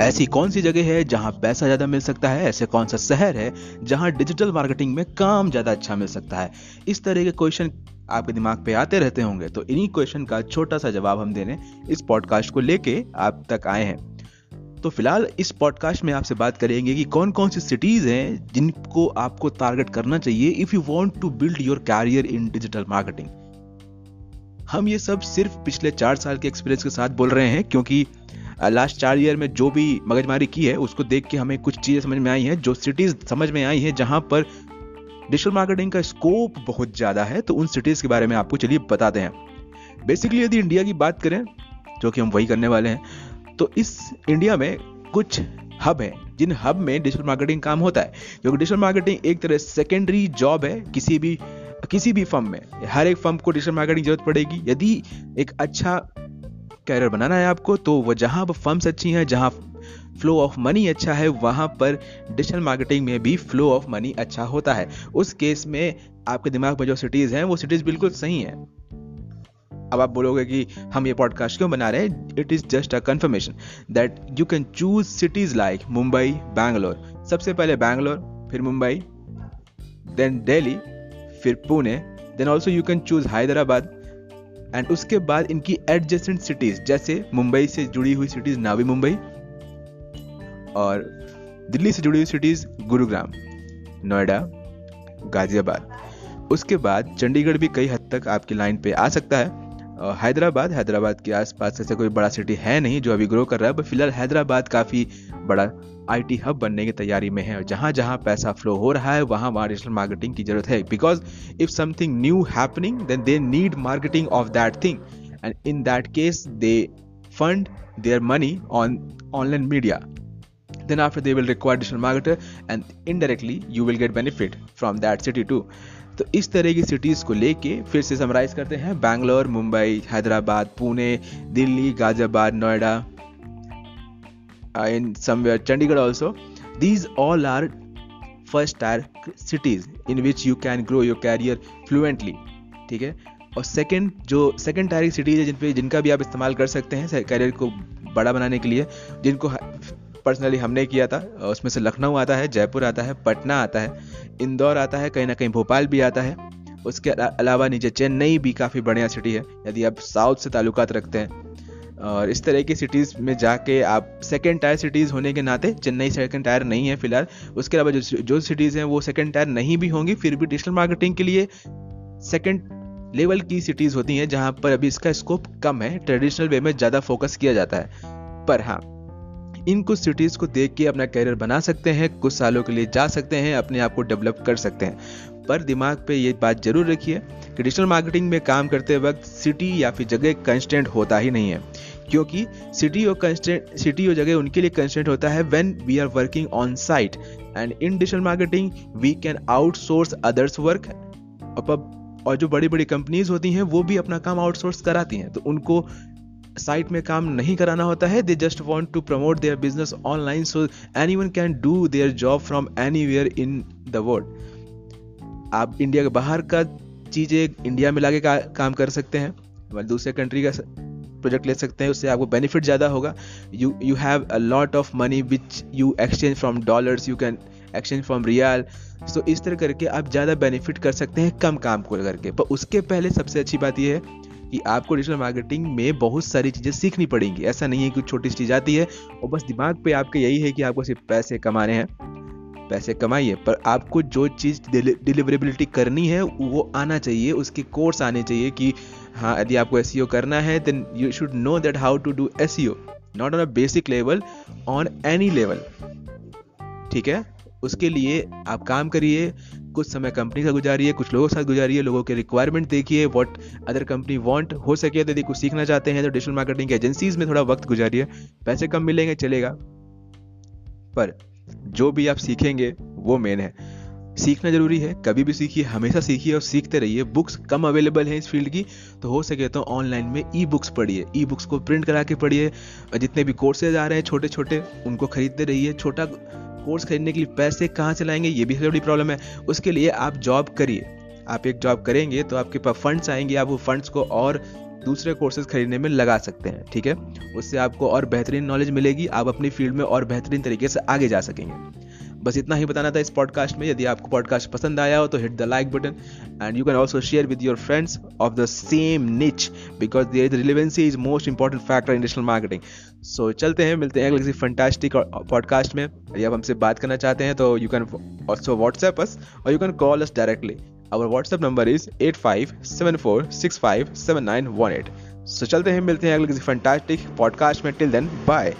ऐसी कौन सी जगह है जहाँ पैसा ज़्यादा मिल सकता है? ऐसे कौन सा शहर है जहाँ डिजिटल मार्केटिंग में काम ज़्यादा अच्छा मिल सकता है? इस तरह के क्वेश्चन आपके दिमाग पे आते रहते होंगे तो इन्हीं क्वेश्चन का छोटा सा जवाब हम देने इस पॉडकास्ट को लेके आप तक आए हैं। तो फ़िलहाल इस पॉडकास्ट में आपसे बात करेंगे कि कौन कौन सी सिटीज़ हैं जिनको आपको टारगेट करना चाहिए if you want to build your career in digital marketing हम ये सब सिर्फ़ पिछले चार साल के एक्सपीरियंस के साथ बोल रहे हैं, क्योंकि लास्ट चार ईयर में जो भी मगजमारी की है, उसको देख के हमें कुछ चीज़ें समझ में आई हैं, जो सिटीज़ समझ में आई हैं, जहाँ पर डिजिटल मार्केटिंग का स्कोप बहुत ज़्यादा है तो उन सिटीज़ के बारे में आपको चलिए बताते हैं। बेसिकली यदि इंडिया की बात करें, जो कि हम वही करने वाले हैं तो इस इंडिया में कुछ हब है, जिन हब में डिजिटल मार्केटिंग काम होता है। क्योंकि डिजिटल मार्केटिंग एक तरह सेकेंडरी जॉब है, किसी भी किसी भी फर्म में। हर एक फर्म को डिजिटल मार्केटिंग ज़रूरत पड़ेगी। यदि एक अच्छा कैरियर बनाना है आपको तो वो जहाँ पर फर्म्स अच्छी हैं, जहाँ फ्लो ऑफ़ मनी अच्छा है, वहाँ पर डिजिटल मार्केटिंग में भी फ्लो ऑफ़ मनी अच्छा होता है। उस केस में आपके दिमाग में जो सिटीज़ हैं, वो सिटीज़ बिल्कुल सही हैं। अब आप बोलोगे कि हम ये पॉडकास्ट क्यों बना रहे हैं? It is just a confirmation that you can choose cities like Mumbai Bangalore सबसे पहले बैंगलोर फिर मुंबई देन दिल्ली फिर Pune then also you can choose Hyderabad and उसके बाद इनकी एडजेसेंट सिटीज़ जैसे मुंबई से जुड़ी हुई सिटीज़ नावी मुंबई और दिल्ली से जुड़ी हुई सिटीज़ गुरुग्राम, नोएडा, गाजियाबाद। उसके बाद चंडीगढ़ भी कई हद तक आपकी लाइन पे आ सकता है। हैदराबाद हैदराबाद के आसपास ऐसे कोई बड़ा सिटी है नहीं जो अभी ग्रो कर रहा है बट फ़िलहाल हैदराबाद काफ़ी बड़ा आईटी हब बनने की तैयारी में है और जहाँ जहाँ पैसा फ्लो हो रहा है, वहाँ वहाँ डिजिटल मार्केटिंग की ज़रूरत है। Because if something new happening then they need marketing of that thing and in that case they fund their money on online media then after they will require digital marketer, and indirectly you will get benefit from that city too. तो इस तरह की cities को लेके फिर से summarise करते हैं। Bangalore, Mumbai, Hyderabad, Pune, Delhi, Ghaziabad, Noida in somewhere Chandigarh also these all are first tier cities in which you can grow your career fluently ठीक है? और सेकेंड जो सेकेंड टायर की सिटीज़ है जिन पे, जिनका भी आप इस्तेमाल कर सकते हैं कैरियर को बड़ा बनाने के लिए, जिनको पर्सनली हमने किया था, उसमें से लखनऊ आता है, जयपुर आता है, पटना आता है। इंदौर आता है, कहीं ना कहीं भोपाल भी आता है। उसके अलावा नीचे चेन्नई भी काफ़ी बढ़िया सिटी है, यदि आप साउथ से ताल्लुकात रखते हैं। और इस तरह की सिटीज़ में जाके आप सेकेंड टायर सिटीज़ होने के नाते, चेन्नई सेकेंड टायर नहीं है फ़िलहाल। उसके अलावा जो जो सिटीज़ हैं, वो सेकेंड टायर नहीं भी होंगी, फिर भी डिजिटल मार्केटिंग के लिए सेकेंड लेवल की सिटीज़ होती हैं, जहाँ पर अभी इसका स्कोप कम है ट्रेडिशनल वे में ज़्यादा फोकस किया जाता है। पर हाँ इन कुछ सिटीज़ को देख के अपना कैरियर बना सकते हैं, कुछ सालों के लिए जा सकते हैं, अपने आप को डेवलप कर सकते हैं। पर दिमाग पे ये बात ज़रूर रखिए कि डिजिटल मार्केटिंग में काम करते वक्त सिटी या फिर जगह कंस्टेंट होता ही नहीं है। क्योंकि सिटी और कंस्टेंट सिटी और जगह उनके लिए कंस्टेंट होता है when we are working on site and in digital marketing we can outsource others work और जो बड़ी बड़ी कंपनीज़ होती हैं, वो भी अपना काम आउटसोर्स कराती हैं। तो उनको साइट में काम नहीं कराना होता है। They just want to promote their business online so anyone can do their job from anywhere in the world आप इंडिया के बाहर का चीज़ें इंडिया में लाके का, काम कर सकते हैं। दूसरे कंट्री का प्रोजेक्ट ले सकते हैं। उससे आपको बेनिफिट ज़्यादा होगा। You you have a lot of money which you exchange from dollars you can exchange from riyal so इस तरह करके आप ज़्यादा बेनिफिट कर सकते हैं कम काम को करके। पर उसके पहले सबसे अच्छी बात यह है कि आपको डिजिटल मार्केटिंग में बहुत सारी चीज़ें सीखनी पड़ेंगी। ऐसा नहीं है कि छोटी सी चीज़ आती है और बस दिमाग पे आपके यही है कि आपको सिर्फ़ पैसे कमाने हैं। पैसे कमाइए, पर आपको जो चीज़ डिलीवरेबिलिटी करनी है, वो आना चाहिए, उसके कोर्स आने चाहिए कि हाँ यदि आपको एस e करना है then you should know that how to do S not on a basic level on any level ठीक है? उसके लिए आप काम करिए कुछ समय कंपनी का गुजारिए कुछ लोगों के साथ गुजारिए लोगों के रिक्वायरमेंट देखिए व्हाट अदर कंपनी वांट हो सके तो यदि कुछ सीखना चाहते हैं तो डिजिटल मार्केटिंग एजेंसीज में थोड़ा वक्त गुजारिए, पैसे कम मिलेंगे, चलेगा। पर जो भी आप सीखेंगे, वो मेन है। सीखना ज़रूरी है, कभी भी सीखिए, हमेशा सीखिए और सीखते रहिए। बुक्स कम अवेलेबल हैं इस फ़ील्ड की तो हो सके तो ऑनलाइन में ई बुक्स पढ़िए। ई बुक्स को प्रिंट करा के पढ़िए जितने भी कोर्सेज आ रहे हैं छोटे छोटे उनको खरीदते रहिए। छोटा कोर्स खरीदने के लिए पैसे कहाँ से लाएँगे, ये भी सबसे बड़ी प्रॉब्लम है। उसके लिए आप जॉब करिए। आप एक जॉब करेंगे तो आपके पास फंड्स आएँगे, आप वो फंड्स को और दूसरे कोर्सेज खरीदने में लगा सकते हैं, ठीक है? उससे आपको और बेहतरीन नॉलेज मिलेगी, आप अपनी फ़ील्ड में और बेहतरीन तरीके से आगे जा सकेंगे। बस इतना ही बताना था इस पॉडकास्ट में। यदि आपको पॉडकास्ट पसंद आया हो तो hit the like button and you can also share with your friends of the same niche because their relevancy is most important factor in digital marketing so चलते हैं, मिलते हैं किसी फंटास्टिक पॉडकास्ट में। यदि आप हमसे बात करना चाहते हैं तो you can also WhatsApp us और you can call us directly our WhatsApp number is eight five seven four six five seven nine one eight so चलते हैं, मिलते हैं अगले किसी फंटास्टिक पॉडकास्ट में। Till then bye